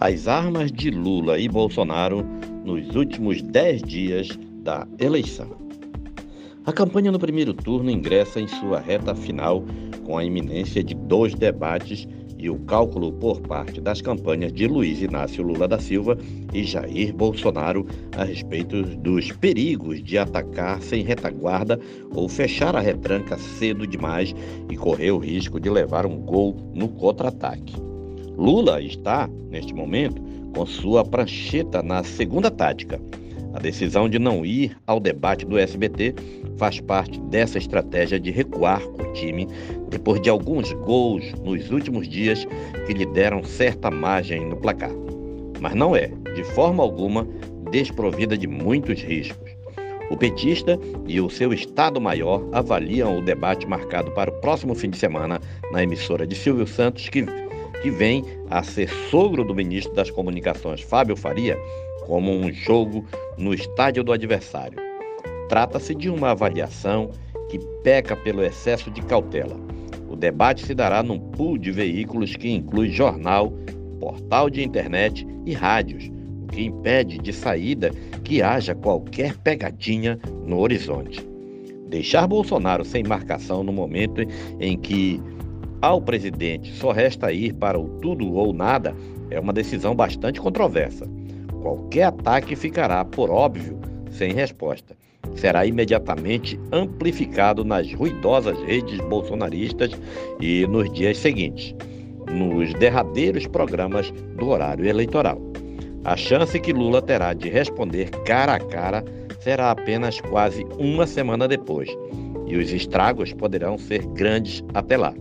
as armas de Lula e Bolsonaro nos últimos dez dias da eleição. A campanha no primeiro turno ingressa em sua reta final com a iminência de dois debates e o cálculo por parte das campanhas de Luiz Inácio Lula da Silva e Jair Bolsonaro a respeito dos perigos de atacar sem retaguarda ou fechar a retranca cedo demais e correr o risco de levar um gol no contra-ataque. Lula está, neste momento, com sua prancheta na segunda tática. A decisão de não ir ao debate do SBT faz parte dessa estratégia de recuar o time depois de alguns gols nos últimos dias que lhe deram certa margem no placar. Mas não é, de forma alguma, desprovida de muitos riscos. O petista e o seu Estado-Maior avaliam o debate marcado para o próximo fim de semana na emissora de Silvio Santos, que que vem a ser sogro do ministro das Comunicações, Fábio Faria, como um jogo no estádio do adversário. Trata-se de uma avaliação que peca pelo excesso de cautela. O debate se dará num pool de veículos que inclui jornal, portal de internet e rádios, o que impede de saída que haja qualquer pegadinha no horizonte. Deixar Bolsonaro sem marcação no momento em que ao presidente só resta ir para o tudo ou nada é uma decisão bastante controversa. Qualquer ataque ficará, por óbvio, sem resposta. Será imediatamente amplificado nas ruidosas redes bolsonaristas e nos dias seguintes, nos derradeiros programas do horário eleitoral. A chance que Lula terá de responder cara a cara será apenas quase uma semana depois, e os estragos poderão ser grandes até lá.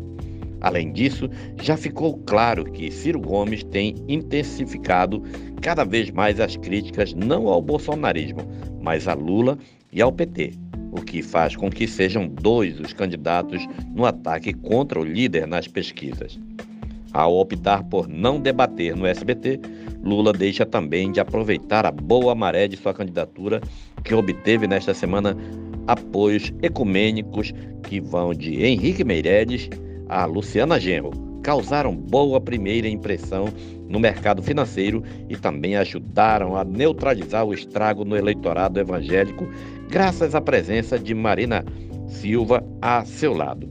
Além disso, já ficou claro que Ciro Gomes tem intensificado cada vez mais as críticas não ao bolsonarismo, mas a Lula e ao PT, o que faz com que sejam dois os candidatos no ataque contra o líder nas pesquisas. Ao optar por não debater no SBT, Lula deixa também de aproveitar a boa maré de sua candidatura, que obteve nesta semana apoios ecumênicos que vão de Henrique Meirelles a Luciana Genro causaram boa primeira impressão no mercado financeiro e também ajudaram a neutralizar o estrago no eleitorado evangélico, graças à presença de Marina Silva a seu lado.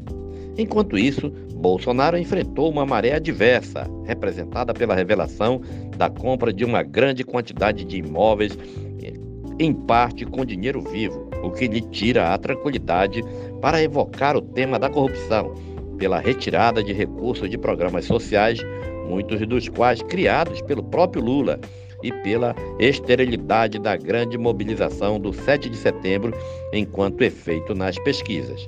Enquanto isso, Bolsonaro enfrentou uma maré adversa, representada pela revelação da compra de uma grande quantidade de imóveis, em parte com dinheiro vivo, o que lhe tira a tranquilidade para evocar o tema da corrupção pela retirada de recursos de programas sociais, muitos dos quais criados pelo próprio Lula, e pela esterilidade da grande mobilização do 7 de setembro enquanto efeito nas pesquisas.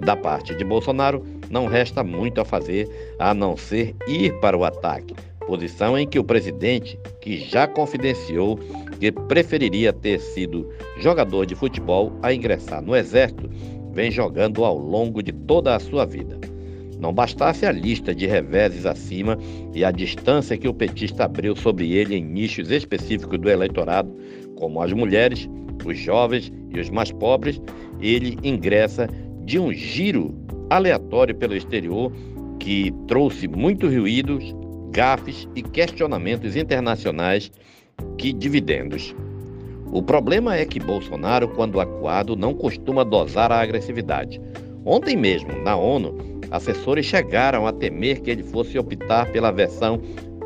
Da parte de Bolsonaro, não resta muito a fazer a não ser ir para o ataque, posição em que o presidente, que já confidenciou que preferiria ter sido jogador de futebol a ingressar no exército, vem jogando ao longo de toda a sua vida. Não bastasse a lista de reveses acima e a distância que o petista abriu sobre ele em nichos específicos do eleitorado, como as mulheres, os jovens e os mais pobres, ele ingressa de um giro aleatório pelo exterior que trouxe muitos ruídos, gafes e questionamentos internacionais que dividendos. O problema é que Bolsonaro, quando acuado, não costuma dosar a agressividade. Ontem mesmo, na ONU, assessores chegaram a temer que ele fosse optar pela versão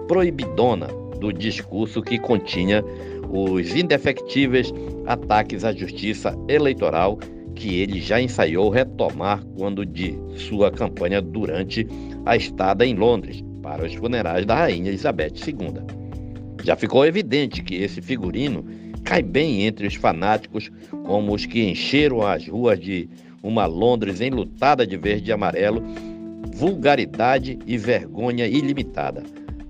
proibidona do discurso que continha os indefectíveis ataques à justiça eleitoral que ele já ensaiou retomar quando de sua campanha durante a estada em Londres para os funerais da rainha Elizabeth II. Já ficou evidente que esse figurino cai bem entre os fanáticos, como os que encheram as ruas de uma Londres enlutada de verde e amarelo, vulgaridade e vergonha ilimitada.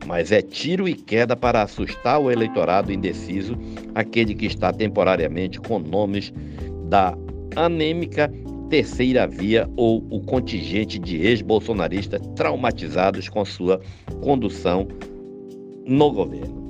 Mas é tiro e queda para assustar o eleitorado indeciso, aquele que está temporariamente com nomes da anêmica terceira via ou o contingente de ex-bolsonaristas traumatizados com sua condução no governo.